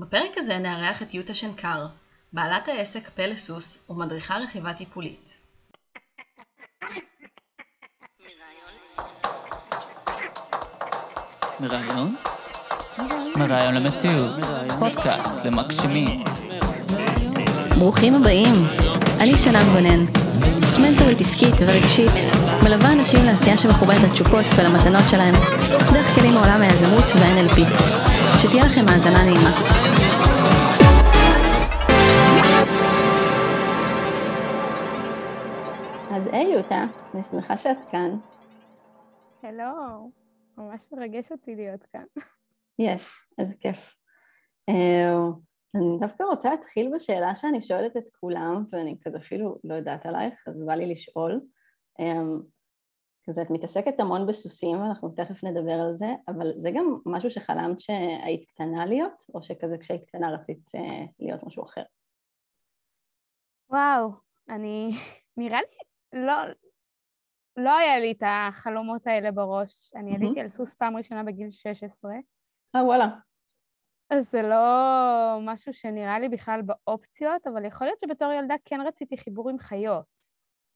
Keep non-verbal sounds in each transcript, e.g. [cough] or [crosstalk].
בפרק הזה נארח את יוטה שנקר, בעלת העסק פה לסוס ומדריכה רכיבה טיפולית. מרעיון? מרעיון למציאות, פודקאסט למגשימים. ברוכים הבאים, אני שנן גונן, מנטורית עסקית ורגשית, מלווה אנשים לעשייה שמכובדת לתשוקות ולמתנות שלהם, דרך כלים מעולם היזמות וה-NLP. שתהיה לכם האזנה נעימה. אז היי יוטה, אני שמחה שאת כאן. שלום, ממש מרגש אותי להיות כאן. יש, איזה כיף. Uh, אני דווקא רוצה להתחיל בשאלה שאני שואלת את כולם, ואני כזה אפילו לא יודעת עלייך, אז בא לי לשאול. כזה את מתעסקת המון בסוסים, ואנחנו תכף נדבר על זה, אבל זה גם משהו שחלמת שהיית קטנה להיות, או שכזה כשהיית קטנה רצית uh, להיות משהו אחר? וואו, אני, [laughs] נראה לי, לא, לא היה לי את החלומות האלה בראש. אני. עליתי על סוס פעם ראשונה בגיל 16, אה וואלה, אז זה לא משהו שנראה לי בכלל באופציות, אבל יכול להיות שבתור ילדה כן רציתי חיבור עם חיות.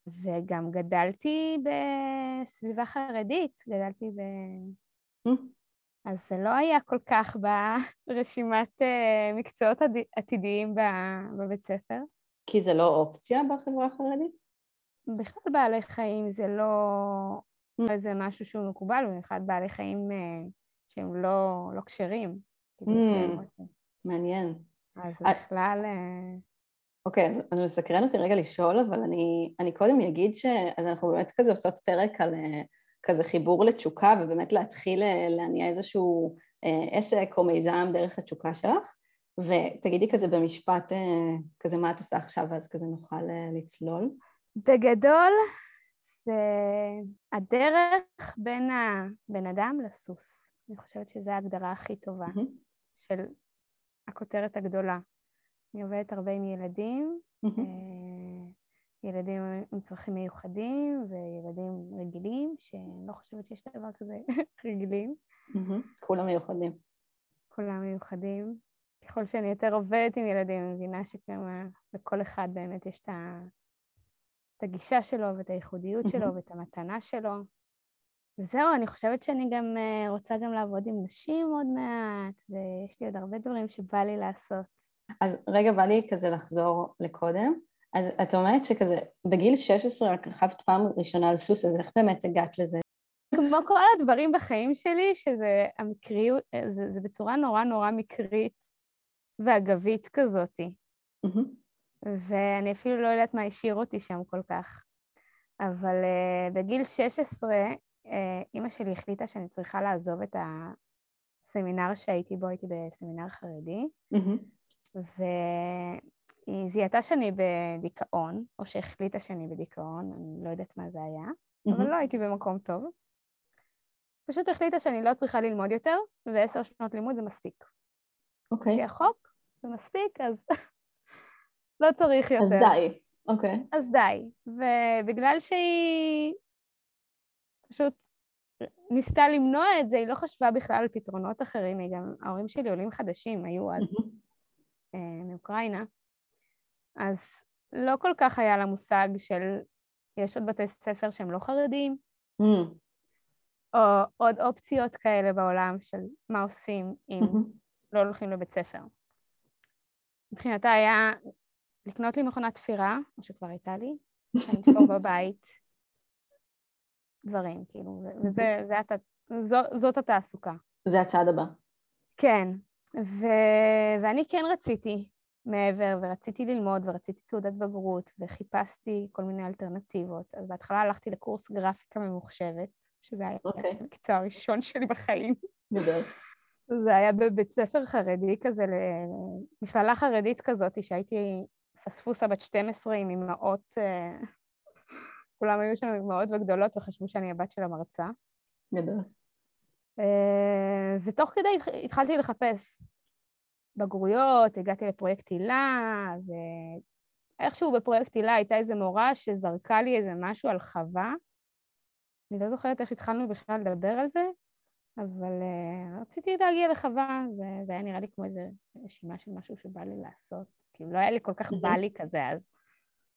וגם גדלתי בסביבה חרדית, גדלתי ב... Mm. אז זה לא היה כל כך ברשימת אה, מקצועות עתידיים בבית ספר. כי זה לא אופציה בחברה החרדית? בכלל בעלי חיים זה לא Mm. איזה משהו שהוא מקובל, במיוחד בעלי חיים אה, שהם לא, לא כשרים. מעניין. אז בכלל... אוקיי, אז, אז מסקרן אותי רגע לשאול, אבל אני, אני קודם אגיד ש... אז אנחנו באמת כזה עושות פרק על אה, כזה חיבור לתשוקה, ובאמת להתחיל אה, להניע איזשהו אה, עסק או מיזם דרך התשוקה שלך, ותגידי כזה במשפט, כזה מה את עושה עכשיו, ואז כזה נוכל לצלול. בגדול, זה הדרך בין הבן אדם לסוס. אני חושבת שזו ההגדרה הכי טובה מהמם, של הכותרת הגדולה. אני עובדת הרבה עם ילדים, אה, ילדים עם צרכים מיוחדים וילדים רגילים, שאני לא חושבת שיש דבר כזה [laughs] רגילים. כולם מיוחדים. כולם מיוחדים. ככל שאני יותר עובדת עם ילדים, אני מבינה שכמה לכל אחד באמת יש את ה- את הגישה שלו ואת הייחודיות שלו. ואת המתנה שלו. וזהו, אני חושבת שאני גם אה, רוצה גם לעבוד עם נשים עוד מעט, ויש לי עוד הרבה דברים שבא לי לעשות. אז רגע, בא לי כזה לחזור לקודם. אז את אומרת שכזה בגיל 16 רק רכבת פעם ראשונה על סוס, אז איך באמת הגעת לזה? כמו כל הדברים בחיים שלי, שזה המקריות, זה, זה בצורה נורא נורא מקרית ואגבית כזאתי. מהמם, ואני אפילו לא יודעת מה השאיר אותי שם כל כך. אבל uh, בגיל 16, uh, אימא שלי החליטה שאני צריכה לעזוב את הסמינר שהייתי בו, הייתי בסמינר חרדי, מהמם, והיא זיהתה שאני בדיכאון, או שהחליטה שאני בדיכאון, אני לא יודעת מה זה היה, אבל. לא הייתי במקום טוב. פשוט החליטה שאני לא צריכה ללמוד יותר, ועשר שנות לימוד זה מספיק. אוקיי, לפי החוק זה מספיק, אז [laughs] לא צריך יותר. אז די. אוקיי. אז די. ובגלל שהיא פשוט ניסתה למנוע את זה, היא לא חשבה בכלל על פתרונות אחרים, היא גם, ההורים שלי עולים חדשים, היו אז. אה, מאוקראינה, אז לא כל כך היה לה מושג של יש עוד בתי ספר שהם לא חרדים, מהמם, או עוד אופציות כאלה בעולם של מה עושים אם מהמם. לא הולכים לבית ספר. מבחינתה היה לקנות לי מכונת תפירה, או שכבר הייתה לי, שאני אתפור בבית דברים, כאילו, וזה, זה זאת התעסוקה. זה הצעד הבא. כן, ו... ואני כן רציתי מעבר, ורציתי ללמוד, ורציתי תעודת בגרות, וחיפשתי כל מיני אלטרנטיבות. אז בהתחלה הלכתי לקורס גרפיקה ממוחשבת, שזה היה אוקיי. המקצוע הראשון שלי בחיים. גדול. זה היה בבית ספר חרדי כזה, למכללה חרדית כזאת, שהייתי פספוסה בת 12 עם אמהות, אה, כולם היו שם אמהות וגדולות וחשבו שאני הבת של המרצה. גדול. אה, ותוך כדי התח- התחלתי לחפש בגרויות, הגעתי לפרויקט הילה, ואיכשהו בפרויקט הילה הייתה איזו מורה שזרקה לי איזה משהו על חווה. אני לא זוכרת איך התחלנו בכלל לדבר על זה, אבל uh, רציתי להגיע לחווה, זה, זה היה נראה לי כמו איזו רשימה של משהו שבא לי לעשות. כאילו, לא היה לי כל כך בא לי כזה אז.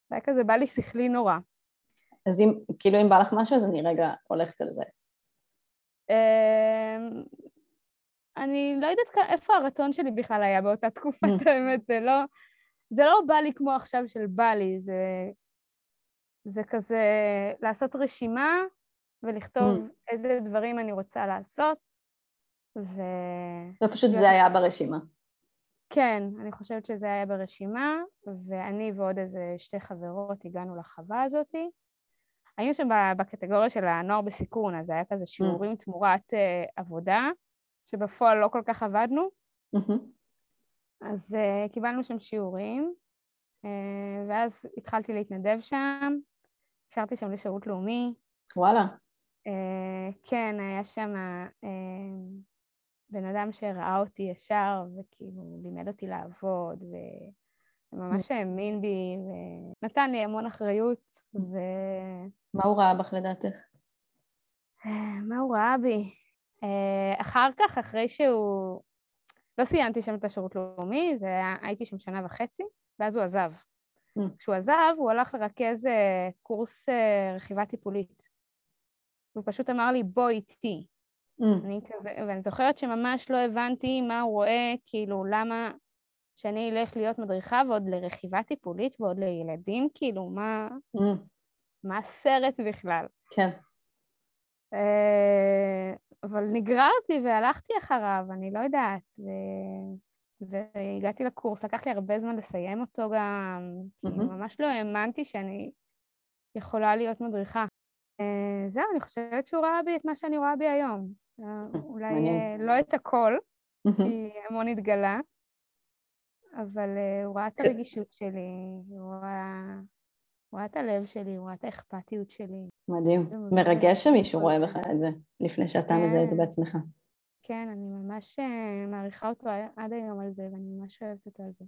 זה היה כזה בא לי שכלי נורא. אז אם, כאילו אם בא לך משהו, אז אני רגע הולכת על זה. אמ, אני לא יודעת איפה הרצון שלי בכלל היה באותה תקופה, את האמת, זה לא, זה לא בא לי כמו עכשיו של בא לי, זה, זה כזה לעשות רשימה ולכתוב. איזה דברים אני רוצה לעשות, ו... ופשוט זה היה ברשימה. כן, אני חושבת שזה היה ברשימה, ואני ועוד איזה שתי חברות הגענו לחווה הזאתי. היינו שם בקטגוריה של הנוער בסיכון, אז היה כזה mm. שיעורים mm. תמורת uh, עבודה, שבפועל לא כל כך עבדנו. Mm-hmm. אז uh, קיבלנו שם שיעורים, uh, ואז התחלתי להתנדב שם, נשארתי שם לשירות לאומי. וואלה. Uh, כן, היה שם uh, בן אדם שראה אותי ישר, וכאילו לימד אותי לעבוד, וממש האמין בי, ונתן לי המון אחריות, ו... מה הוא ראה בך לדעתך? [sighs] מה הוא ראה בי? אחר כך, אחרי שהוא... לא סיימתי שם את השירות לאומי, זה היה... הייתי שם שנה וחצי, ואז הוא עזב. כשהוא עזב, הוא הלך לרכז אה, קורס אה, רכיבה טיפולית. הוא פשוט אמר לי, בוא איתי. אני כזה, ואני זוכרת שממש לא הבנתי מה הוא רואה, כאילו, למה שאני אלך להיות מדריכה ועוד לרכיבה טיפולית ועוד לילדים, כאילו, מה, mm. מה הסרט בכלל? כן. אה, אבל נגררתי והלכתי אחריו, אני לא יודעת. ו... והגעתי לקורס, לקח לי הרבה זמן לסיים אותו גם, mm-hmm. כי ממש לא האמנתי שאני יכולה להיות מדריכה. Uh, זהו, אני חושבת שהוא ראה בי את מה שאני רואה בי היום. Uh, אולי לא את הכל, mm-hmm. כי המון התגלה, אבל uh, הוא ראה את הרגישות שלי, הוא ראה, הוא ראה את הלב שלי, הוא ראה את האכפתיות שלי. מדהים. מרגש שמישהו רואה בך את זה, לפני שאתה כן. מזהה את זה בעצמך. כן, אני ממש אה, מעריכה אותו עד היום על זה, ואני ממש אוהבת אותו על זה.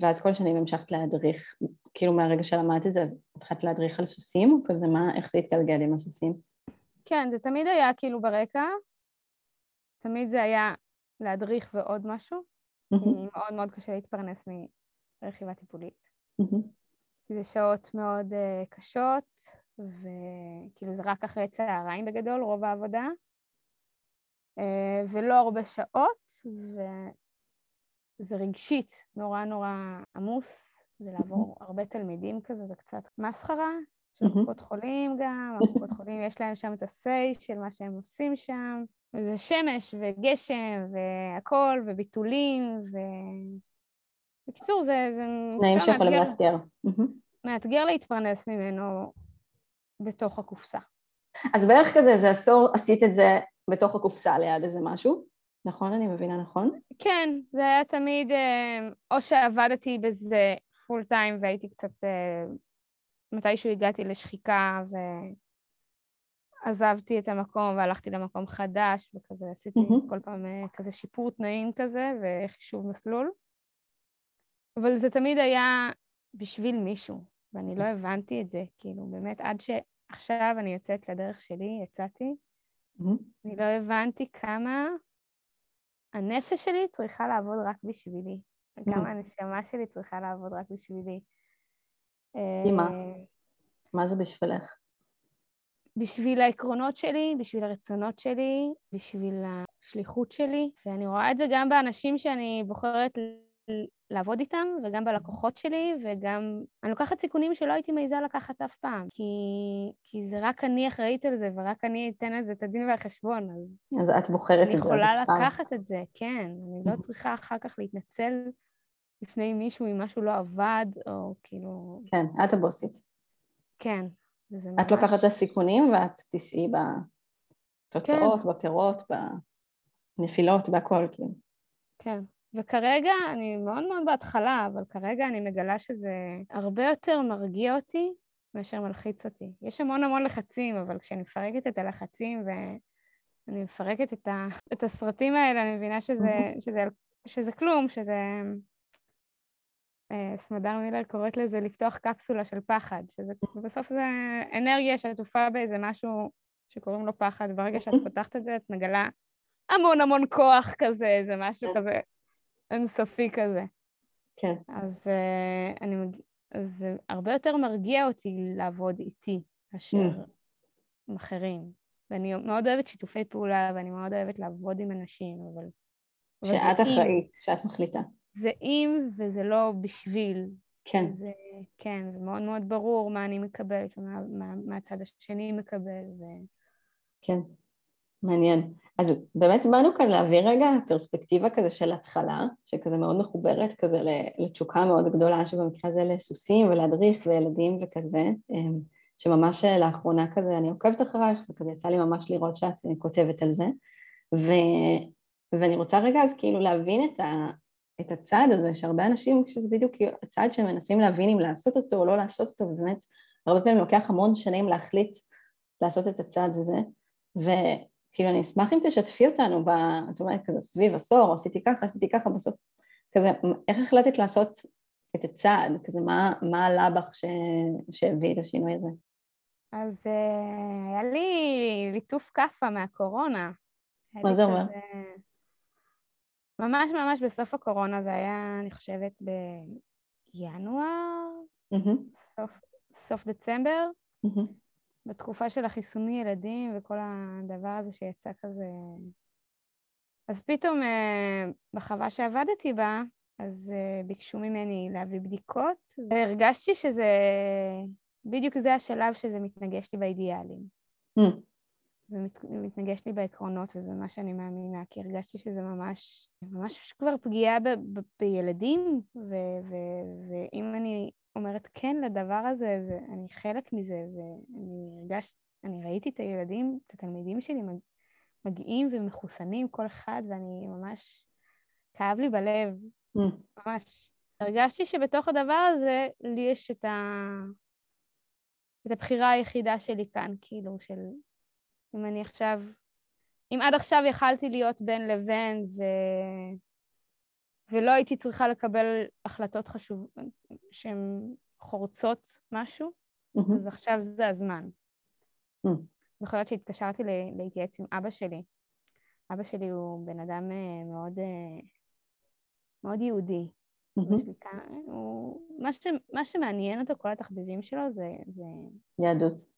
ואז כל שנים המשכת להדריך, כאילו מהרגע שלמדת את זה, אז התחלת להדריך על סוסים, או כזה מה, איך זה התגלגל עם הסוסים? כן, זה תמיד היה כאילו ברקע, תמיד זה היה להדריך ועוד משהו. כי מאוד מאוד קשה להתפרנס מרכיבה טיפולית. זה שעות מאוד uh, קשות, וכאילו זה רק אחרי צהריים בגדול, רוב העבודה. אה, ולא הרבה שעות, וזה רגשית נורא נורא עמוס, זה לעבור הרבה תלמידים כזה, זה קצת מסחרה, של קופות חולים גם, הקופות חולים יש להם שם את ה-say של מה שהם עושים שם, וזה שמש וגשם והכול, וביטולים, ו... בקיצור, זה... זה תנאים שיכולים לאתגר. מאתגר להתפרנס ממנו בתוך הקופסה. אז בערך כזה, זה עשור עשית את זה בתוך הקופסה ליד איזה משהו, נכון? אני מבינה נכון? כן, זה היה תמיד, אה, או שעבדתי בזה פול טיים והייתי קצת, אה, מתישהו הגעתי לשחיקה ועזבתי את המקום והלכתי למקום חדש וכזה עשיתי mm-hmm. כל פעם אה, כזה שיפור תנאים כזה וחישוב מסלול. אבל זה תמיד היה בשביל מישהו, ואני לא הבנתי את זה, כאילו באמת עד שעכשיו אני יוצאת לדרך שלי, יצאתי, Mm-hmm. אני לא הבנתי כמה הנפש שלי צריכה לעבוד רק בשבילי, וכמה mm-hmm. הנשמה שלי צריכה לעבוד רק בשבילי. מה? אה, מה זה בשבילך? בשביל העקרונות שלי, בשביל הרצונות שלי, בשביל השליחות שלי, ואני רואה את זה גם באנשים שאני בוחרת לעבוד איתם, וגם בלקוחות שלי, וגם... אני לוקחת סיכונים שלא הייתי מעיזה לקחת אף פעם, כי, כי זה רק אני אחראית על זה, ורק אני אתן על זה את הדין והחשבון, אז... אז את בוחרת את זה. אני יכולה לקחת את זה, כן. אני לא צריכה אחר כך להתנצל בפני מישהו אם משהו לא עבד, או כאילו... כן, את הבוסית. כן. את לוקחת את הסיכונים ואת תישאי בתוצאות, כן. בפירות, בנפילות, בהכל, כאילו. כן. וכרגע, אני מאוד מאוד בהתחלה, אבל כרגע אני מגלה שזה הרבה יותר מרגיע אותי מאשר מלחיץ אותי. יש המון המון לחצים, אבל כשאני מפרקת את הלחצים ואני מפרקת את, ה... את הסרטים האלה, אני מבינה שזה, שזה, שזה כלום, שזה... אה, סמדר מילר קוראת לזה לפתוח קפסולה של פחד, שזה בסוף זה אנרגיה שעטופה באיזה משהו שקוראים לו פחד, ברגע שאת פותחת את זה, את מגלה המון המון כוח כזה, זה משהו כן. כזה אינסופי כזה. כן. אז, אה, אני, זה הרבה יותר מרגיע אותי לעבוד איתי מאשר Mm. עם אחרים. ואני מאוד אוהבת שיתופי פעולה, ואני מאוד אוהבת לעבוד עם אנשים, אבל... שאת אם. אחראית, שאת מחליטה. זה אם וזה לא בשביל. כן. זה, כן, זה מאוד מאוד ברור מה אני מקבלת ומה מה, מה הצד השני מקבל. ו... כן, מעניין. אז באמת באנו כאן להביא רגע פרספקטיבה כזה של התחלה, שכזה מאוד מחוברת כזה לתשוקה מאוד גדולה, שבמקרה הזה לסוסים ולהדריך וילדים וכזה, אמ, שממש לאחרונה כזה אני עוקבת אחרייך, וכזה יצא לי ממש לראות שאת כותבת על זה. ו... ואני רוצה רגע אז כאילו להבין את, ה... את הצעד הזה, שהרבה אנשים, כשזה בדיוק הצעד שהם מנסים להבין אם לעשות אותו או לא לעשות אותו, ובאמת הרבה פעמים לוקח המון שנים להחליט לעשות את הצעד הזה, וכאילו אני אשמח אם תשתפי אותנו, ב... את אומרת כזה סביב עשור, עשיתי ככה, עשיתי ככה, בסוף כזה, איך החלטת לעשות את הצעד, כזה מה, מה עלה בך ש... שהביא את השינוי הזה? אז uh, היה לי ליטוף כאפה מהקורונה. מה זה אומר? כזה- ממש ממש בסוף הקורונה, זה היה, אני חושבת, בינואר, מהמם, סוף, סוף דצמבר, מהמם, בתקופה של החיסוני ילדים וכל הדבר הזה שיצא כזה. אז פתאום אה, בחווה שעבדתי בה, אז אה, ביקשו ממני להביא בדיקות, והרגשתי שזה, בדיוק זה השלב שזה מתנגש לי באידיאלים. מהמם, ומתנגש לי בעקרונות ובמה שאני מאמינה, כי הרגשתי שזה ממש, ממש כבר פגיעה ב, ב, בילדים, ו, ו, ואם אני אומרת כן לדבר הזה, ואני חלק מזה, ואני הרגשתי, אני ראיתי את הילדים, את התלמידים שלי מג, מגיעים ומחוסנים כל אחד, ואני ממש, כאב לי בלב, מהמם, ממש. הרגשתי שבתוך הדבר הזה, לי יש את, ה... את הבחירה היחידה שלי כאן, כאילו, של אם אני עכשיו... אם עד עכשיו יכלתי להיות בין לבין ו... ולא הייתי צריכה לקבל החלטות חשובות שהן חורצות משהו, מהמם, אז עכשיו זה הזמן. Mm. זוכרת שהתקשרתי להתייעץ עם אבא שלי. אבא שלי הוא בן אדם אה, מאוד, אה, מאוד יהודי. כאן, הוא... מה, ש... מה שמעניין אותו, כל התחביבים שלו, זה, זה, יהדות.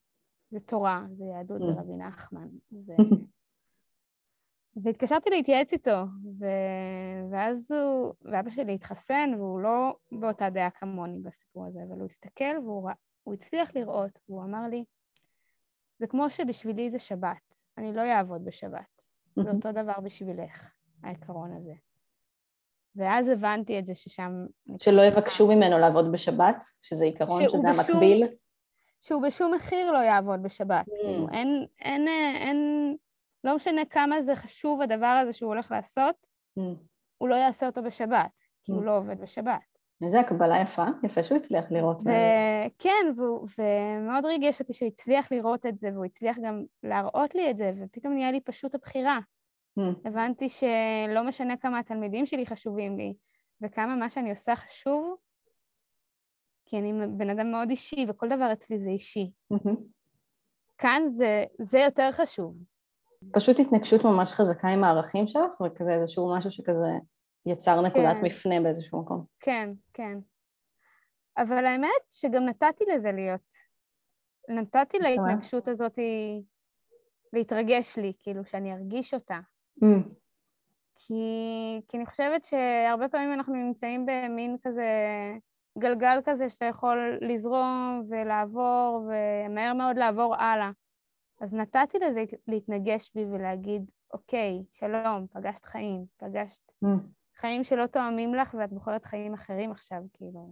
זה תורה, זה יהדות, זה Mm. רבי נחמן. ו... [laughs] והתקשרתי להתייעץ איתו, ו... ואז הוא, ואבא שלי התחסן, והוא לא באותה דעה כמוני בסיפור הזה, אבל הוא הסתכל והוא רא... הוא הצליח לראות, והוא אמר לי, זה כמו שבשבילי זה שבת, אני לא אעבוד בשבת, זה מהמם, אותו דבר בשבילך, העיקרון הזה. ואז הבנתי את זה ששם... שלא יבקשו ממנו לעבוד בשבת, שזה עיקרון, שזה בשום- המקביל. שהוא בשום מחיר לא יעבוד בשבת. Mm. כאילו, אין, אין, אה, אין, לא משנה כמה זה חשוב הדבר הזה שהוא הולך לעשות, מהמם. הוא לא יעשה אותו בשבת, כי הוא Mm. לא עובד בשבת. איזה הקבלה יפה, יפה שהוא הצליח לראות. וכן, והוא- ומאוד ריגש אותי שהוא הצליח לראות את זה, והוא הצליח גם להראות לי את זה, ופתאום נהיה לי פשוט הבחירה. מהמם, הבנתי שלא משנה כמה התלמידים שלי חשובים לי, וכמה מה שאני עושה חשוב, כי אני בן אדם מאוד אישי, וכל דבר אצלי זה אישי. כאן זה, זה יותר חשוב. פשוט התנגשות ממש חזקה עם הערכים שלך, וכזה איזשהו משהו שכזה יצר נקודת כן. מפנה באיזשהו מקום. כן, כן. אבל האמת שגם נתתי לזה להיות. נתתי? להתנגשות הזאת להתרגש לי, כאילו, שאני ארגיש אותה. מהמם, כי, כי אני חושבת שהרבה פעמים אנחנו נמצאים במין כזה גלגל כזה שאתה יכול לזרום ולעבור, ומהר מאוד לעבור הלאה. אז נתתי לזה להתנגש בי ולהגיד, אוקיי, שלום, פגשת חיים, פגשת מהמם. חיים שלא תואמים לך ואת בוחרת חיים אחרים עכשיו, כאילו.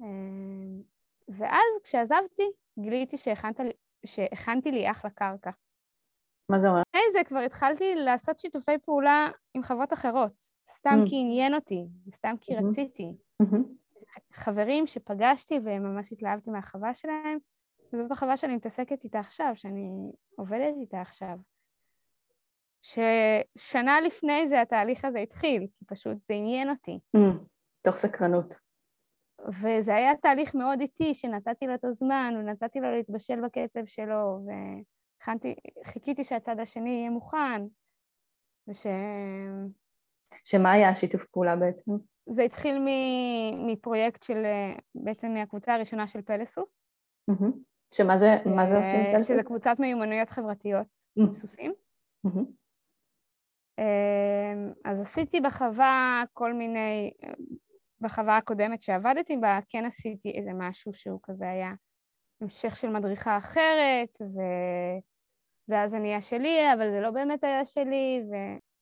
אמ, ואז כשעזבתי, גיליתי שהכנת שהכנתי לי אחלה קרקע. מה זה אומר? לפני זה כבר התחלתי לעשות שיתופי פעולה עם חברות אחרות, סתם Mm. כי עניין אותי, סתם כי Mhm. רציתי. מהמם, חברים שפגשתי וממש התלהבתי מהחווה שלהם, וזאת החווה שאני מתעסקת איתה עכשיו, שאני עובדת איתה עכשיו. ששנה לפני זה התהליך הזה התחיל, כי פשוט זה עניין אותי. מהמם. תוך סקרנות. וזה היה תהליך מאוד איטי, שנתתי לו את הזמן, ונתתי לו להתבשל בקצב שלו, ו... הכנתי, חיכיתי שהצד השני יהיה מוכן, וש... שמה היה השיתוף פעולה בעצם? זה התחיל מפרויקט של, בעצם מהקבוצה הראשונה של פלסוס. שמה זה, ש... מה זה עושים פלסוס? שזה קבוצת מיומנויות חברתיות עם סוסים. אז עשיתי בחווה כל מיני, בחווה הקודמת שעבדתי בה, כן עשיתי איזה משהו שהוא כזה היה המשך של מדריכה אחרת, ו... ואז זה נהיה שלי, אבל זה לא באמת היה שלי,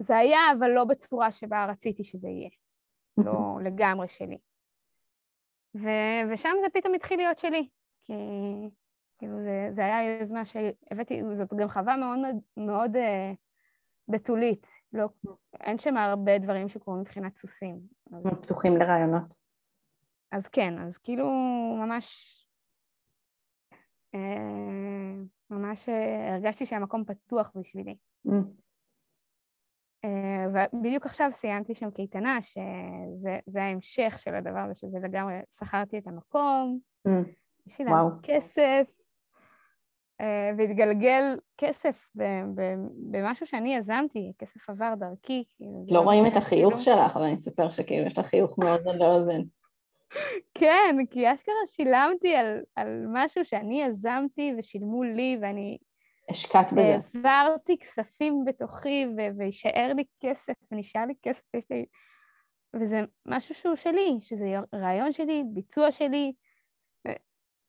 וזה היה, אבל לא בצורה שבה רציתי שזה יהיה. לא לגמרי שלי. ו... ושם זה פתאום התחיל להיות שלי, כי כאילו זה, זה היה יוזמה שהבאתי, זאת גם חווה מאוד מאוד uh, בתולית, לא, אין שם הרבה דברים שקורים מבחינת סוסים. אז... פתוחים לרעיונות. אז כן, אז כאילו ממש, uh, ממש uh, הרגשתי שהמקום פתוח בשבילי. Mm. ובדיוק עכשיו סיימתי שם קייטנה, שזה ההמשך של הדבר הזה, שזה לגמרי, שכרתי את המקום, mm. יש לי להם כסף, אה, והתגלגל כסף במשהו שאני יזמתי, כסף עבר דרכי. כאילו, לא רואים את החיוך כאילו... שלך, אבל אני אספר שכאילו יש לך חיוך מאוזן לאוזן. כן, כי אשכרה שילמתי על, על משהו שאני יזמתי ושילמו לי, ואני השקעת בזה. העברתי כספים בתוכי ויישאר לי כסף, ונשאר לי כסף, יש לי... וזה משהו שהוא שלי, שזה רעיון שלי, ביצוע שלי.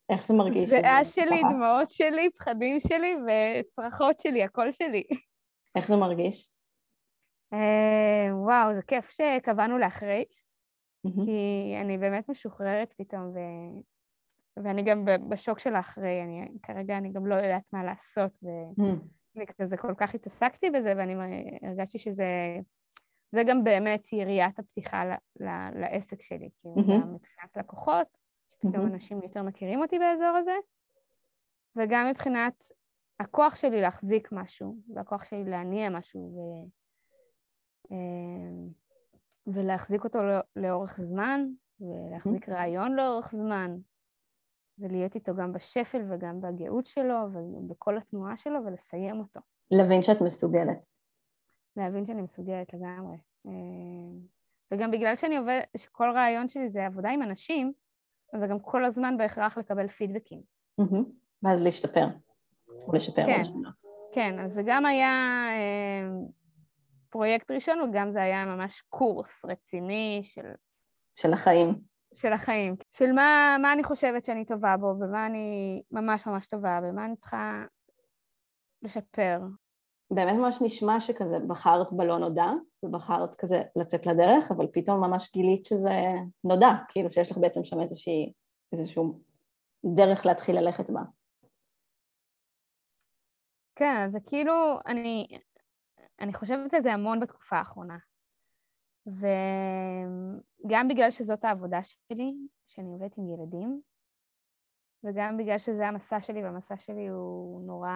איך זה מרגיש? זיעה שלי, דמעות שלי, פחדים שלי וצרחות שלי, הכל שלי. איך זה מרגיש? אה, וואו, זה כיף שקבענו לאחרי, כי אני באמת משוחררת פתאום, ואני גם בשוק של האחרי, אני, כרגע אני גם לא יודעת מה לעשות, ואני כזה כל כך התעסקתי בזה, ואני הרגשתי שזה זה גם באמת יריית הפתיחה ל, ל, לעסק שלי, כאילו גם מבחינת לקוחות, שפתאום אנשים יותר מכירים אותי באזור הזה, וגם מבחינת הכוח שלי להחזיק משהו, והכוח שלי להניע משהו, ו... אה, ולהחזיק אותו לאורך זמן, ולהחזיק רעיון לאורך זמן, ולהיות איתו גם בשפל וגם בגאות שלו ובכל התנועה שלו ולסיים אותו. להבין שאת מסוגלת. להבין שאני מסוגלת לגמרי. אה, וגם בגלל שאני עובדת, שכל רעיון שלי זה עבודה עם אנשים, וגם כל הזמן בהכרח לקבל פידבקים. ואז להשתפר, או לשפר כן, עוד שנות. כן, אז זה גם היה אה, פרויקט ראשון, וגם זה היה ממש קורס רציני של... של החיים. של החיים, של מה, מה אני חושבת שאני טובה בו, במה אני ממש ממש טובה, במה אני צריכה לשפר. באמת ממש נשמע שכזה בחרת בלא נודע, ובחרת כזה לצאת לדרך, אבל פתאום ממש גילית שזה נודע, כאילו שיש לך בעצם שם איזושהי, איזשהו דרך להתחיל ללכת בה. כן, זה כאילו, אני, אני חושבת על זה המון בתקופה האחרונה. וגם בגלל שזאת העבודה שלי, שאני עובדת עם ילדים, וגם בגלל שזה המסע שלי, והמסע שלי הוא נורא...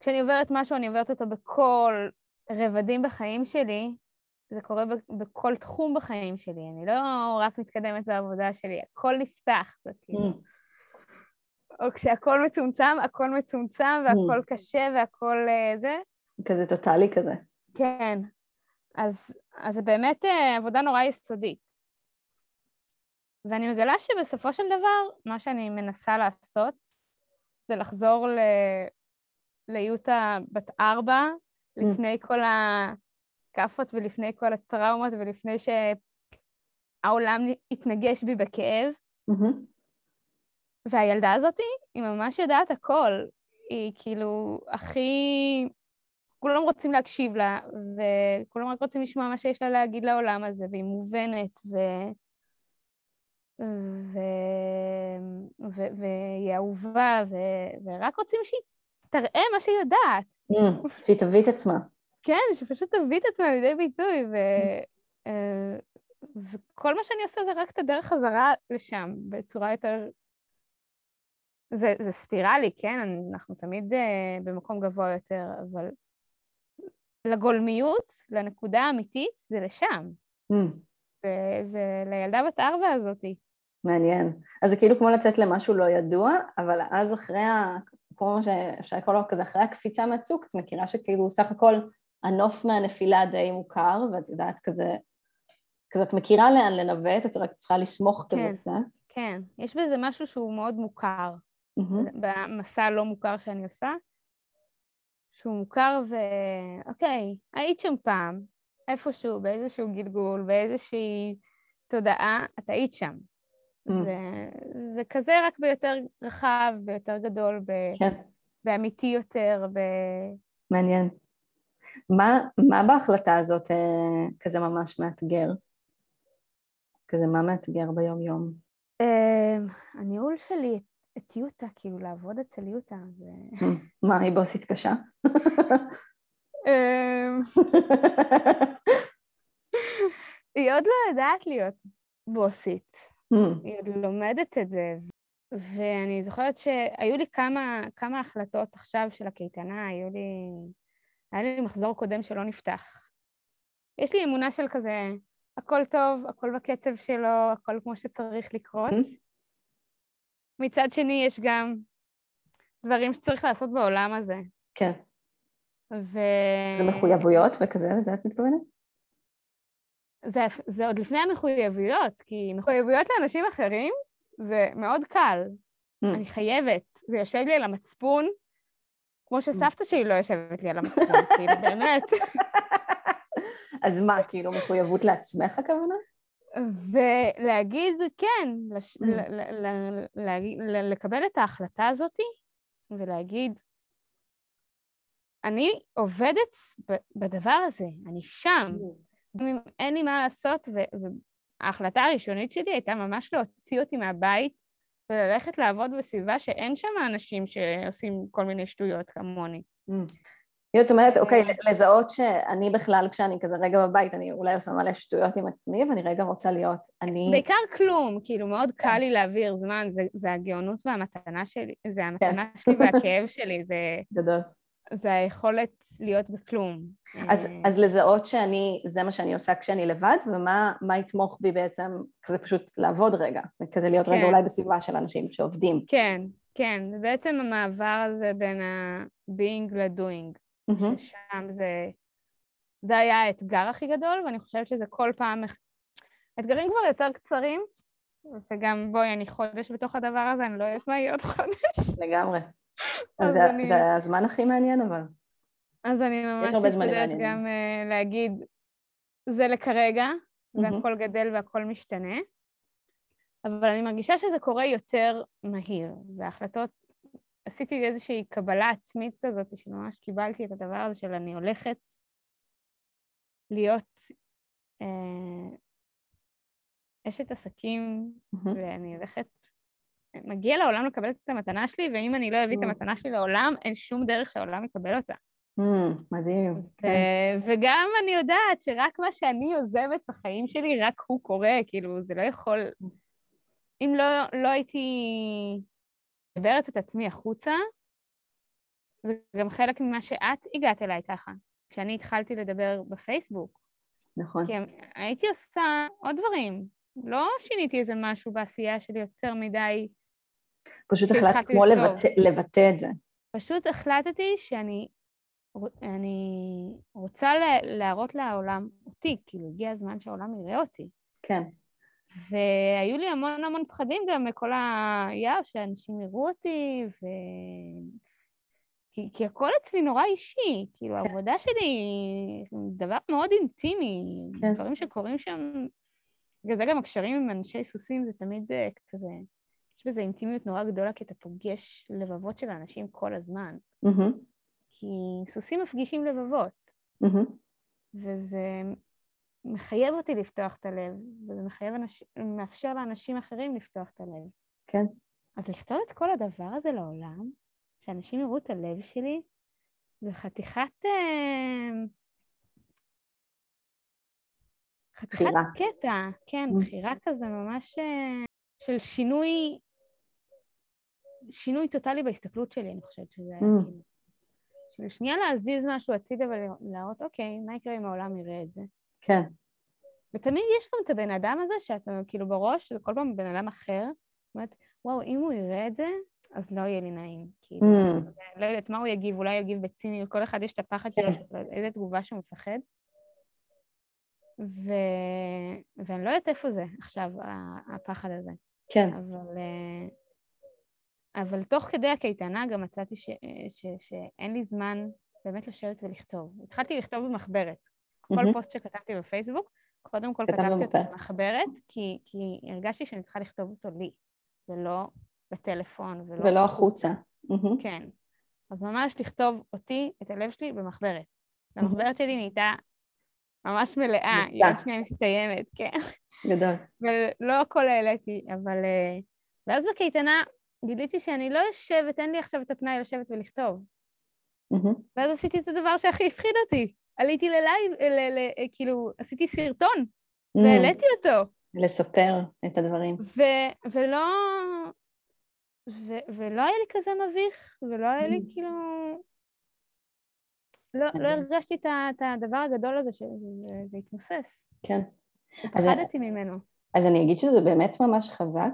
כשאני עוברת משהו, אני עוברת אותו בכל רבדים בחיים שלי, זה קורה בכל תחום בחיים שלי. אני לא רק מתקדמת בעבודה שלי, הכל נפתח, זה כאילו... Mm. או כשהכול מצומצם, הכל מצומצם, והכל mm. קשה, והכל uh, זה. כזה טוטאלי כזה. כן. אז, אז זה באמת uh, עבודה נורא יסודית. ואני מגלה שבסופו של דבר, מה שאני מנסה לעשות זה לחזור ל... ליוטה בת ארבע, mm. לפני כל הכאפות ולפני כל הטראומות ולפני שהעולם התנגש בי בכאב. Mm-hmm. והילדה הזאת, היא ממש יודעת הכל. היא כאילו הכי... כולם רוצים להקשיב לה, וכולם רק רוצים לשמוע מה שיש לה להגיד לעולם הזה, והיא מובנת, ו... ו... ו... והיא אהובה, ו... ורק רוצים שהיא תראה מה שהיא יודעת. Mm, שהיא תביא את עצמה. כן, שפשוט תביא את עצמה לידי ביטוי, ו... אה, וכל מה שאני עושה זה רק את הדרך חזרה לשם, בצורה יותר... זה, זה ספירלי, כן? אנחנו תמיד uh, במקום גבוה יותר, אבל לגולמיות, לנקודה האמיתית, זה לשם. Mm. זה לילדה בת ארבע הזאתי. מעניין. אז זה כאילו כמו לצאת למשהו לא ידוע, אבל אז אחרי כמו מה שאפשר לקרוא לו כזה, אחרי הקפיצה מהצוק, את מכירה שכאילו סך הכל הנוף מהנפילה די מוכר, ואת יודעת כזה, כזה את מכירה לאן לנווט, את רק צריכה לסמוך כן. כזה קצת. כן, יש בזה משהו שהוא מאוד מוכר, מהמם. במסע הלא מוכר שאני עושה, שהוא מוכר ו... אוקיי, היית שם פעם, איפשהו, באיזשהו גלגול, באיזושהי תודעה, את היית שם. Mm. זה, זה כזה רק ביותר רחב, ביותר גדול, ב... כן, באמיתי יותר, ב... מעניין. מה, מה בהחלטה הזאת אה, כזה ממש מאתגר? כזה מה מאתגר ביום-יום? אמ, הניהול שלי את יוטה, כאילו לעבוד אצל יוטה. [laughs] מה, היא בוסית קשה? אמ, [laughs] היא עוד לא יודעת להיות בוסית. Hmm, היא עוד לומדת את זה. ואני זוכרת שהיו לי כמה, כמה החלטות עכשיו של הקייטנה, היו לי... היה לי מחזור קודם שלא נפתח. יש לי אמונה של כזה, הכל טוב, הכל בקצב שלו, הכל כמו שצריך לקרות. Mm. מצד שני, יש גם דברים שצריך לעשות בעולם הזה. כן. ו... זה מחויבויות וכזה, לזה את מתכוונת? זה, זה עוד לפני המחויבויות, כי מחויבויות לאנשים אחרים זה מאוד קל. Mm. אני חייבת, זה יושב לי על המצפון, כמו שסבתא שלי לא יושבת לי על המצפון, כאילו, באמת. [laughs] אז מה, כאילו מחויבות לעצמך הכוונה? ולהגיד, כן, לש... Mm. ל- ל- ל- ל- לקבל את ההחלטה הזאתי, ולהגיד, אני עובדת ב- בדבר הזה, אני שם. גם אם אין לי מה לעשות, ו- וההחלטה הראשונית שלי הייתה ממש להוציא אותי מהבית וללכת לעבוד בסביבה שאין שם אנשים שעושים כל מיני שטויות כמוני. היא אומרת, אוקיי, כן. לזהות שאני בכלל, כשאני כזה רגע בבית, אני אולי עושה מלא שטויות עם עצמי, ואני רגע רוצה להיות אני... בעיקר כלום, כאילו מאוד קל לי להעביר זמן, זה, זה הגאונות והמתנה שלי, זה המתנה שלי [laughs] והכאב שלי, זה, גדול. זה היכולת להיות בכלום. אז, אה, אז לזהות שאני, זה מה שאני עושה כשאני לבד, ומה מה יתמוך בי בעצם, כזה פשוט לעבוד רגע, וכזה להיות רגע כן. אולי בסביבה של אנשים שעובדים. כן, כן, זה בעצם המעבר הזה בין ה-being ל-doing. מהמם. ששם זה... זה היה האתגר הכי גדול, ואני חושבת שזה כל פעם... האתגרים כבר יותר קצרים, וגם בואי, אני חודש בתוך הדבר הזה, אני לא יודעת מה יהיה עוד חודש. לגמרי. זה, אני- זה הזמן הכי מעניין אבל. אז אני ממש משתדלת. גם uh, להגיד, זה לכרגע, מהמם. והכל גדל והכל משתנה, אבל אני מרגישה שזה קורה יותר מהיר, וההחלטות, עשיתי איזושהי קבלה עצמית כזאת, שממש קיבלתי את הדבר הזה של אני הולכת להיות אה, אשת עסקים. ואני הולכת, מגיע לעולם לקבל את המתנה שלי, ואם אני לא אביא את. המתנה שלי לעולם, אין שום דרך שהעולם יקבל אותה. Mm, מדהים. כן. וגם אני יודעת שרק מה שאני עוזבת בחיים שלי, רק הוא קורה, כאילו, זה לא יכול... אם לא, לא הייתי מדברת את עצמי החוצה, וגם חלק ממה שאת הגעת אליי ככה, כשאני התחלתי לדבר בפייסבוק, נכון. כי הייתי עושה עוד דברים. לא שיניתי איזה משהו בעשייה שלי יותר מדי, פשוט החלטת כמו. לבטא, לבטא את זה. פשוט החלטתי שאני אני רוצה לה- להראות לעולם אותי, כאילו הגיע הזמן שהעולם יראה אותי. כן. והיו לי המון המון פחדים גם מכל היער שאנשים יראו אותי, ו... כי, כי הכל אצלי נורא אישי, כאילו כן. העבודה שלי היא דבר מאוד אינטימי, כן. דברים שקורים שם, בגלל זה גם הקשרים עם אנשי סוסים זה תמיד אה, כזה, יש בזה אינטימיות נורא גדולה, כי אתה פוגש לבבות של אנשים כל הזמן. מהמם, כי סוסים מפגישים לבבות, מהמם. וזה מחייב אותי לפתוח את הלב, וזה מחייב אנש... מאפשר לאנשים אחרים לפתוח את הלב. כן. אז לכתוב את כל הדבר הזה לעולם, שאנשים יראו את הלב שלי, זה חתיכת... אה, חתיכת בחירה. קטע, כן, Mm. בחירה כזה ממש אה, של שינוי, שינוי טוטאלי בהסתכלות שלי, אני חושבת שזה היה Mm. כאילו. של שנייה להזיז משהו הצידה ולהראות, אוקיי, מה יקרה אם העולם יראה את זה? כן. ותמיד יש גם את הבן אדם הזה שאתה כאילו בראש, זה כל פעם בן אדם אחר. זאת אומרת, וואו, אם הוא יראה את זה, אז לא יהיה לי נעים. כאילו, Mm. לא יודעת מה הוא יגיב, אולי יגיב בציניות, כל אחד יש את הפחד כן. שלו, של איזה תגובה שהוא מפחד. ו... ואני לא יודעת איפה זה עכשיו, הפחד הזה. כן. אבל, אה, אבל תוך כדי הקייטנה גם מצאתי ש... ש... שאין לי זמן באמת לשבת ולכתוב. התחלתי לכתוב במחברת. כל. פוסט שכתבתי בפייסבוק, קודם כל כתבת כתבתי אותו במחברת. כי, כי הרגשתי שאני צריכה לכתוב אותו לי, ולא בטלפון, ולא... ולא החוצה. כן. אז ממש לכתוב אותי, את הלב שלי, במחברת. המחברת שלי נהייתה ממש מלאה. היא עוד שנייה מסתיימת, כן. גדול. ולא הכל העליתי, אבל... אה, ואז בקייטנה גיליתי שאני לא יושבת, אין לי עכשיו את הפנאי לשבת ולכתוב. מהמם. ואז עשיתי את הדבר שהכי הפחיד אותי. עליתי ללייב, ל- ל- כאילו, עשיתי סרטון, והעליתי אותו. לספר את הדברים. ו- ולא... ו- ולא היה לי כזה מביך, ולא היה לי כאילו... לא, לא מדהים. הרגשתי את את הדבר הגדול הזה שזה התמוסס. כן. אז- פחדתי ממנו. אז אני אגיד שזה באמת ממש חזק,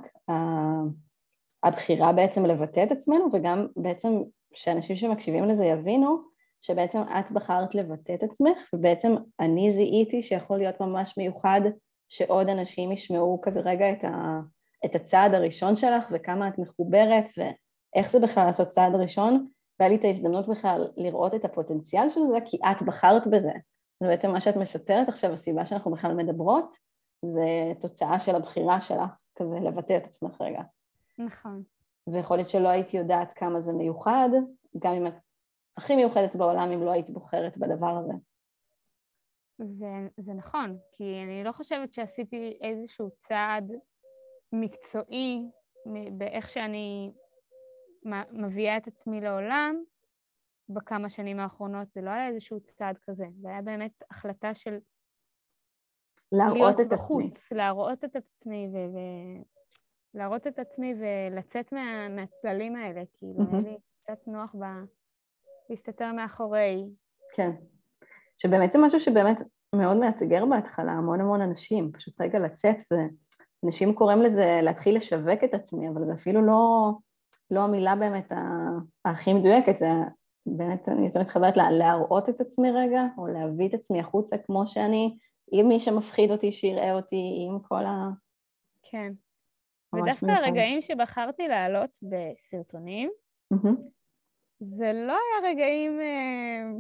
הבחירה בעצם לבטא את עצמנו, וגם בעצם שאנשים שמקשיבים לזה יבינו שבעצם את בחרת לבטא את עצמך, ובעצם אני זיהיתי שיכול להיות ממש מיוחד שעוד אנשים ישמעו כזה רגע את, ה, את הצעד הראשון שלך, וכמה את מחוברת, ואיך זה בכלל לעשות צעד ראשון, והיה לי את ההזדמנות בכלל לראות את הפוטנציאל של זה, כי את בחרת בזה. זה בעצם מה שאת מספרת עכשיו, הסיבה שאנחנו בכלל מדברות, זה תוצאה של הבחירה שלך, כזה לבטא את עצמך רגע. נכון. ויכול להיות שלא הייתי יודעת כמה זה מיוחד, גם אם את הכי מיוחדת בעולם, אם לא היית בוחרת בדבר הזה. זה, זה נכון, כי אני לא חושבת שעשיתי איזשהו צעד מקצועי באיך שאני מביאה את עצמי לעולם בכמה שנים האחרונות, זה לא היה איזשהו צעד כזה, זה היה באמת החלטה של להראות את עצמי. בחוץ, להראות את עצמי ו... ו- להראות את עצמי ולצאת מה, מהצללים האלה, כאילו, היה מהמם. לי קצת נוח ב... להסתתר מאחורי. כן. שבאמת זה משהו שבאמת מאוד מאתגר בהתחלה, המון המון אנשים, פשוט רגע לצאת, ואנשים קוראים לזה להתחיל לשווק את עצמי, אבל זה אפילו לא, לא המילה באמת הכי מדויקת, זה באמת, אני יותר מתחברת לה, להראות את עצמי רגע, או להביא את עצמי החוצה כמו שאני, עם מי שמפחיד אותי, שיראה אותי, עם כל ה... כן. ודווקא מיוחד. הרגעים שבחרתי לעלות בסרטונים, מהמם. זה לא היה רגעים אה,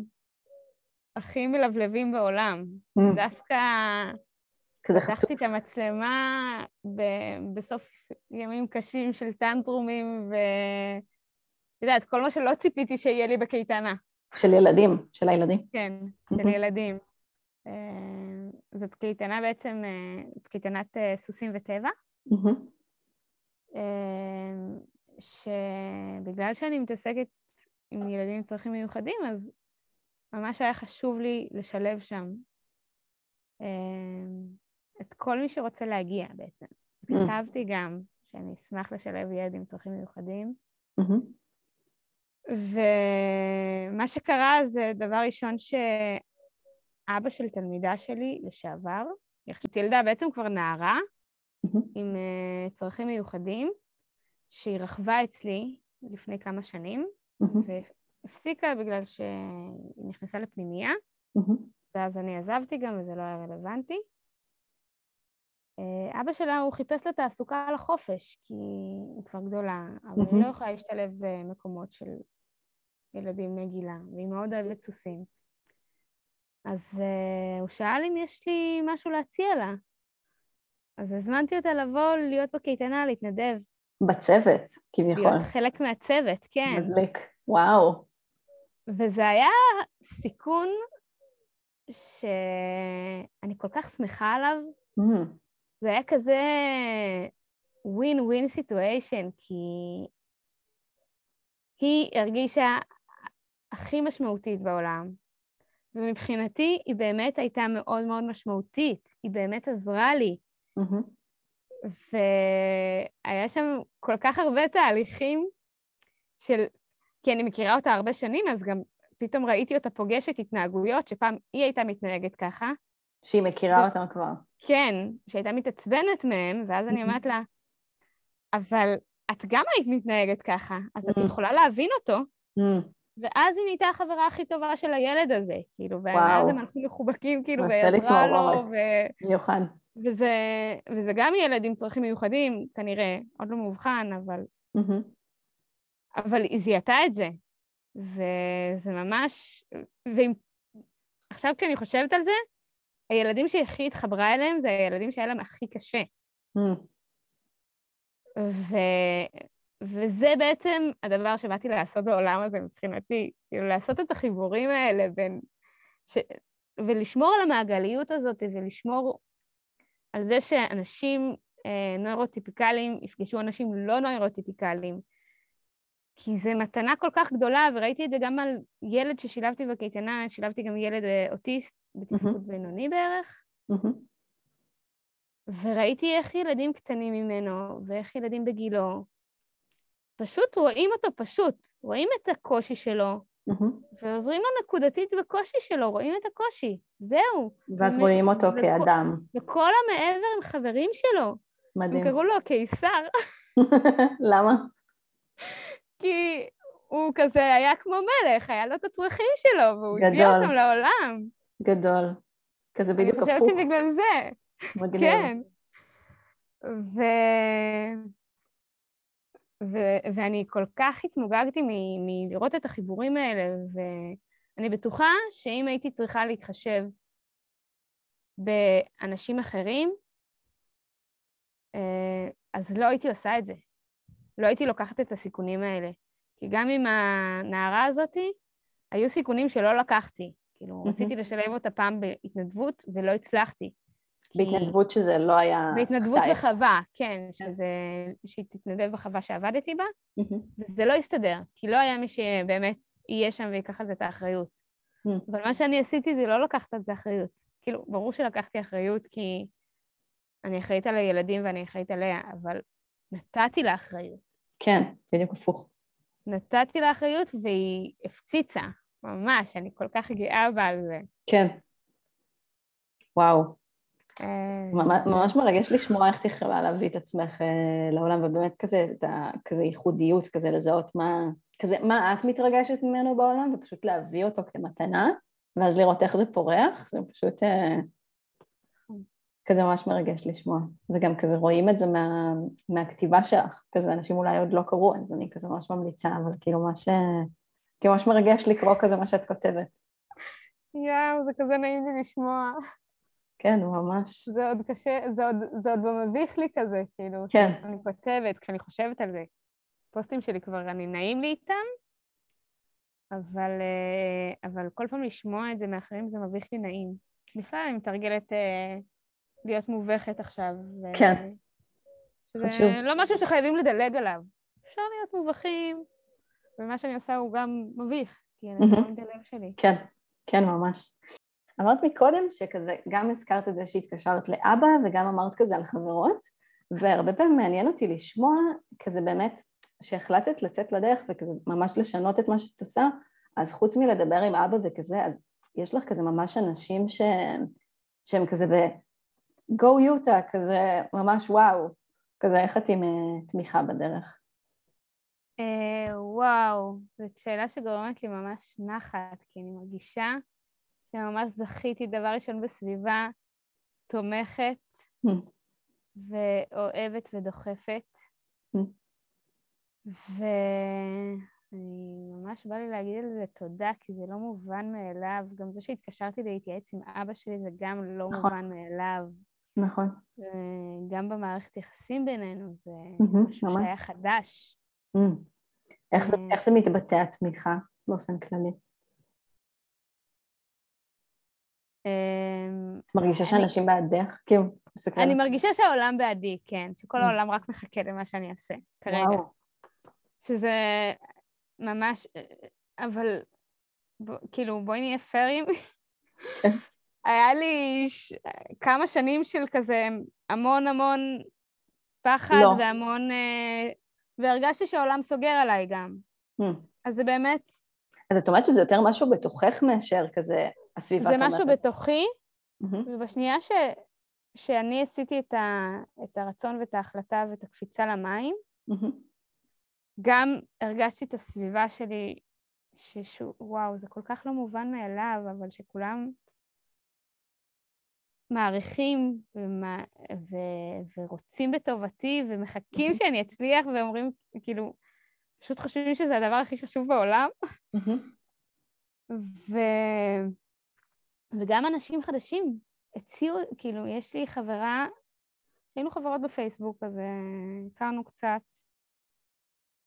הכי מלבלבים בעולם. Mm, דווקא כזה חשוף. פתחתי את המצלמה ב- בסוף ימים קשים של טנטרומים, ואת יודעת, כל מה שלא ציפיתי שיהיה לי בקייטנה. של ילדים, של הילדים. כן, של מהמם. ילדים. אה, זאת קייטנה בעצם, אה, קייטנת אה, סוסים וטבע. אה, שבגלל שאני מתעסקת עם ילדים עם צרכים מיוחדים, אז ממש היה חשוב לי לשלב שם אה, את כל מי שרוצה להגיע בעצם. Mm. כתבתי גם שאני אשמח לשלב ילד עם צרכים מיוחדים. ומה שקרה זה דבר ראשון שאבא של תלמידה שלי לשעבר, היא עכשיו ילדה בעצם כבר נערה. עם אה, צרכים מיוחדים, שהיא רכבה אצלי לפני כמה שנים. והפסיקה בגלל שהיא נכנסה לפנימייה. ואז אני עזבתי גם וזה לא היה רלוונטי. אה, אבא שלה, הוא חיפש לה תעסוקה לחופש, כי היא כבר גדולה, אבל היא. לא יכולה להשתלב במקומות של ילדים בני גילה, והיא מאוד אוהבת סוסים. אז uh, הוא שאל אם יש לי משהו להציע לה. אז הזמנתי אותה לבוא להיות בקייטנה, להתנדב, בצבע, כביכול. להיות חלק מהצוות, כן. מדליק. וואו. וזה היה סיכון שאני כל כך שמחה עליו. מהמם. זה היה כזה ווין ווין סיטואשן, כי היא הרגישה הכי משמעותית בעולם, ומבחינתי היא באמת הייתה מאוד מאוד משמעותית, היא באמת עזרה לי, מהמם. והיה שם כל כך הרבה תהליכים של... כי אני מכירה אותה הרבה שנים, אז גם פתאום ראיתי אותה פוגשת התנהגויות שפעם היא הייתה מתנהגת ככה, שהיא מכירה אותם כבר. כן, שהייתה מתעצבנת מהם, ואז אני אומרת לה, אבל את גם היית מתנהגת ככה, אז את Mm. יכולה להבין אותו, Mm, ואז היא נהייתה החברה הכי טובה של הילד הזה, כאילו. ואז הם הלכו מחובקים, כאילו, ועזרה לו. ו... מיוחד. וזה, וזה גם ילד עם צרכים מיוחדים, כנראה, עוד לא מאובחן, אבל, מהמם. אבל היא זיהתה את זה. וזה ממש... ועם... עכשיו כשאני חושבת על זה, הילדים שהיא הכי התחברה אליהם זה הילדים שהיה להם הכי קשה. Mm, ו... וזה בעצם הדבר שבאתי לעשות בעולם הזה מבחינתי, כאילו לעשות את החיבורים האלה בין... ש... ולשמור על המעגליות הזאת ולשמור על זה שאנשים אה, נוירוטיפיקליים יפגשו אנשים לא נוירוטיפיקליים, כי זו מתנה כל כך גדולה, וראיתי את זה גם על ילד ששילבתי בקייטנה, שילבתי גם ילד אה, אוטיסט בתפקוד בינוני בערך, מהמם. וראיתי איך ילדים קטנים ממנו, ואיך ילדים בגילו, פשוט רואים אותו פשוט, רואים את הקושי שלו. ועוזרים לו נקודתית בקושי שלו, רואים את הקושי, זהו. ואז רואים אותו כאדם. וכל המעבר הם חברים שלו. מדהים. הם קראו לו הקיסר, [laughs] למה? כי הוא כזה היה כמו מלך, היה לו את הצרכים שלו, והוא הביא. אותם לעולם. גדול. כזה אני בדיוק חושבת הפוך. שבגלל זה, מגניב. כן. ו... ו... ואני כל כך התמוגגתי מ... מלראות את החיבורים האלה, ואני בטוחה שאם הייתי צריכה להתחשב באנשים אחרים, אה, אז לא הייתי עושה את זה. לא הייתי לוקחת את הסיכונים האלה. כי גם עם הנערה הזאתי, היו סיכונים שלא לקחתי. כאילו, מהמם. רציתי לשלב אותה פעם בהתנדבות ולא הצלחתי. בהתנדבות שזה לא היה... בהתנדבות חטאי. בחווה, כן, שזה... שהיא תתנדב בחווה שעבדתי בה, מהמם. וזה לא הסתדר, כי לא היה מי שבאמת יהיה שם ויקח על זה את האחריות. Mm. אבל מה שאני עשיתי זה לא לקחת על זה אחריות. כאילו, ברור שלקחתי אחריות כי אני אחראית על הילדים ואני אחראית עליה, אבל נתתי לה אחריות. כן, בדיוק הפוך. נתתי לה אחריות והיא הפציצה, ממש, אני כל כך גאה בה על זה. כן. וואו. אה, ממש, מרגש לשמוע איך את יכולה להביא את עצמך אה, לעולם, ובאמת כזה, את ה, כזה ייחודיות, כזה לזהות מה, כזה, מה את מתרגשת ממנו בעולם, ופשוט להביא אותו כמתנה, ואז לראות איך זה פורח, זה פשוט אה, כזה ממש מרגש לשמוע. וגם כזה רואים את זה מה, מהכתיבה שלך, כזה אנשים אולי עוד לא קראו, אז אני כזה ממש ממליצה, אבל כאילו ממש, אה, כאילו ממש מרגש לקרוא כזה מה שאת כותבת. יואו, זה כזה נעים לי לשמוע. כן, ממש. זה עוד קשה, זה עוד, זה עוד במביך לי כזה, כאילו, כן. אני כותבת, כשאני חושבת על זה. פוסטים שלי כבר, אני נעים לי איתם, אבל, אה, אבל כל פעם לשמוע את זה מאחרים זה מביך לי נעים. בכלל אני מתרגלת אה, להיות מובכת עכשיו. ו- כן. שזה חשוב. לא משהו שחייבים לדלג עליו. אפשר להיות מובכים, ומה שאני עושה הוא גם מביך, כי אני. רואים את הלב שלי. כן, כן, ממש. אמרת מקודם שכזה, גם הזכרת את זה שהתקשרת לאבא וגם אמרת כזה על חברות, והרבה פעמים מעניין אותי לשמוע כזה באמת, שהחלטת לצאת לדרך וכזה ממש לשנות את מה שאת עושה, אז חוץ מלדבר עם אבא וכזה, אז יש לך כזה ממש אנשים ש... שהם כזה ב... go יוטה, כזה ממש וואו, כזה איך את עם אה, תמיכה בדרך? אה, וואו, זאת שאלה שגורמת לי ממש נחת, כי אני מרגישה שממש זכיתי דבר ראשון בסביבה תומכת Mm. ואוהבת ודוחפת. Mm. ואני ממש בא לי להגיד על זה תודה, כי זה לא מובן מאליו. גם זה שהתקשרתי להתייעץ עם אבא שלי זה גם לא נכון. מובן מאליו. נכון. גם במערכת יחסים בינינו זה מהמם, משהו. שהיה חדש. איך זה, אה. איך זה מתבטא התמיכה באופן כללי? מרגישה אני- שאנשים בעדך? כאילו, מסתכלת. אני מרגישה שהעולם בעדי, כן, שכל Mm. העולם רק מחכה למה שאני אעשה כרגע. וואו. שזה ממש, אבל ב- כאילו, בואי נהיה פיירים. כן. [laughs] היה לי ש... כמה שנים של כזה המון המון פחד לא. והמון... אה, והרגשתי שהעולם סוגר עליי גם. אז זה באמת, אז את אומרת שזה יותר משהו בתוכך מאשר כזה הסביבה זה משהו תומכת. בתוכי, מהמם. ובשנייה ש... שאני עשיתי את, ה... את הרצון ואת ההחלטה ואת הקפיצה למים, מהמם. גם הרגשתי את הסביבה שלי, שוואו, זה כל כך לא מובן מאליו, אבל שכולם מעריכים ומה, ו, ורוצים בטובתי ומחכים שאני אצליח ואומרים, כאילו, פשוט חושבים שזה הדבר הכי חשוב בעולם. ו... וגם אנשים חדשים הציעו, כאילו, יש לי חברה, היינו חברות בפייסבוק, אז הכרנו קצת,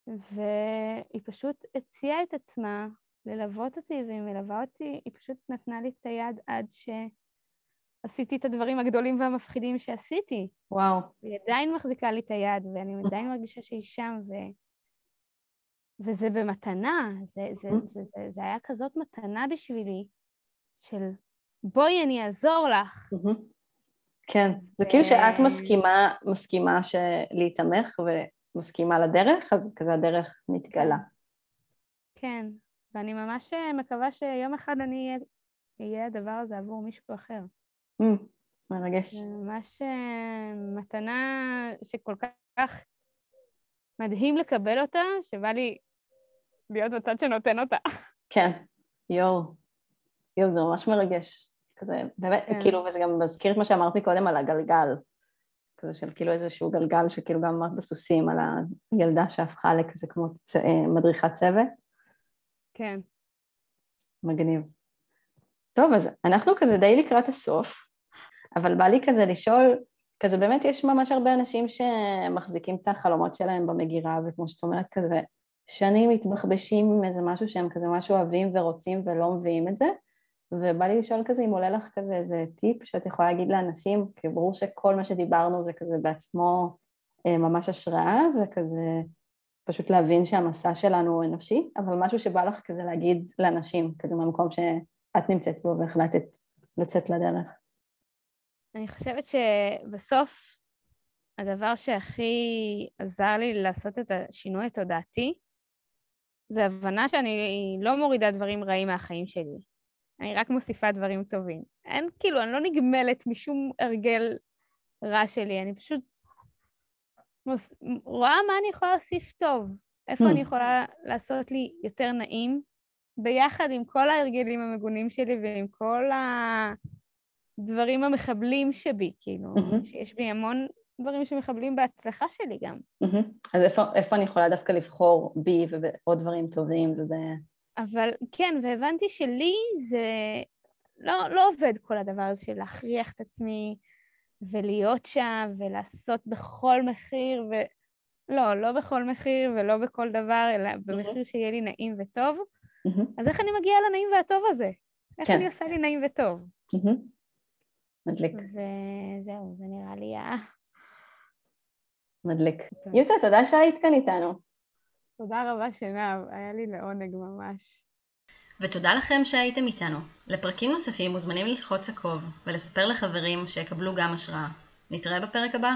והיא פשוט הציעה את עצמה ללוות אותי, והיא מלווה אותי, היא פשוט נתנה לי את היד עד שעשיתי את הדברים הגדולים והמפחידים שעשיתי. וואו. והיא עדיין מחזיקה לי את היד, ואני עדיין מרגישה שהיא שם, ו... וזה במתנה, זה, זה, זה, זה, זה, זה היה כזאת מתנה בשבילי, של בואי אני אעזור לך. כן, זה כאילו שאת מסכימה, מסכימה להיתמך ומסכימה לדרך, אז כזה הדרך מתגלה. כן, ואני ממש מקווה שיום אחד אני אהיה הדבר הזה עבור מישהו אחר. מרגש. זה ממש אה, מתנה שכל כך מדהים לקבל אותה, שבא לי להיות בצד שנותן אותה. כן, יואו. יואו, זה ממש מרגש. כזה, באמת, כן. כאילו, וזה גם מזכיר את מה שאמרת מקודם על הגלגל. כזה של כאילו איזשהו גלגל שכאילו גם אמרת בסוסים על הילדה שהפכה לכזה כמו צ... אה, מדריכת צוות. כן. מגניב. טוב, אז אנחנו כזה די לקראת הסוף, אבל בא לי כזה לשאול, כזה באמת יש ממש הרבה אנשים שמחזיקים את החלומות שלהם במגירה, וכמו שאת אומרת כזה, שנים מתבחבשים עם איזה משהו שהם כזה משהו אוהבים ורוצים ולא מביאים את זה, ובא לי לשאול כזה אם עולה לך כזה איזה טיפ שאת יכולה להגיד לאנשים, כי ברור שכל מה שדיברנו זה כזה בעצמו אה, ממש השראה וכזה פשוט להבין שהמסע שלנו הוא אנושי, אבל משהו שבא לך כזה להגיד לאנשים, כזה מהמקום שאת נמצאת בו והחלטת לצאת לדרך. אני חושבת שבסוף הדבר שהכי עזר לי לעשות את השינוי התודעתי זה הבנה שאני לא מורידה דברים רעים מהחיים שלי. אני רק מוסיפה דברים טובים. אין, כאילו, אני לא נגמלת משום הרגל רע שלי, אני פשוט מוס... רואה מה אני יכולה להוסיף טוב, איפה אני hmm. יכולה לעשות לי יותר נעים, ביחד עם כל ההרגלים המגונים שלי ועם כל הדברים המחבלים שבי, כאילו, mm-hmm. שיש בי המון דברים שמחבלים בהצלחה שלי גם. Mm-hmm. אז איפה, איפה אני יכולה דווקא לבחור בי ובעוד דברים טובים וב... אבל כן, והבנתי שלי זה לא, לא עובד כל הדבר הזה של להכריח את עצמי ולהיות שם ולעשות בכל מחיר, ו... לא, לא בכל מחיר ולא בכל דבר, אלא במחיר שיהיה לי נעים וטוב. אז איך אני מגיעה לנעים והטוב הזה? איך כן. אני עושה לי נעים וטוב? מדליק. וזהו, זה נראה לי ה... מדליק. יוטה, תודה שהיית כאן איתנו. תודה רבה שנב, היה לי לעונג ממש. ותודה לכם שהייתם איתנו. לפרקים נוספים מוזמנים ללחוץ עקוב ולספר לחברים שיקבלו גם השראה. נתראה בפרק הבא.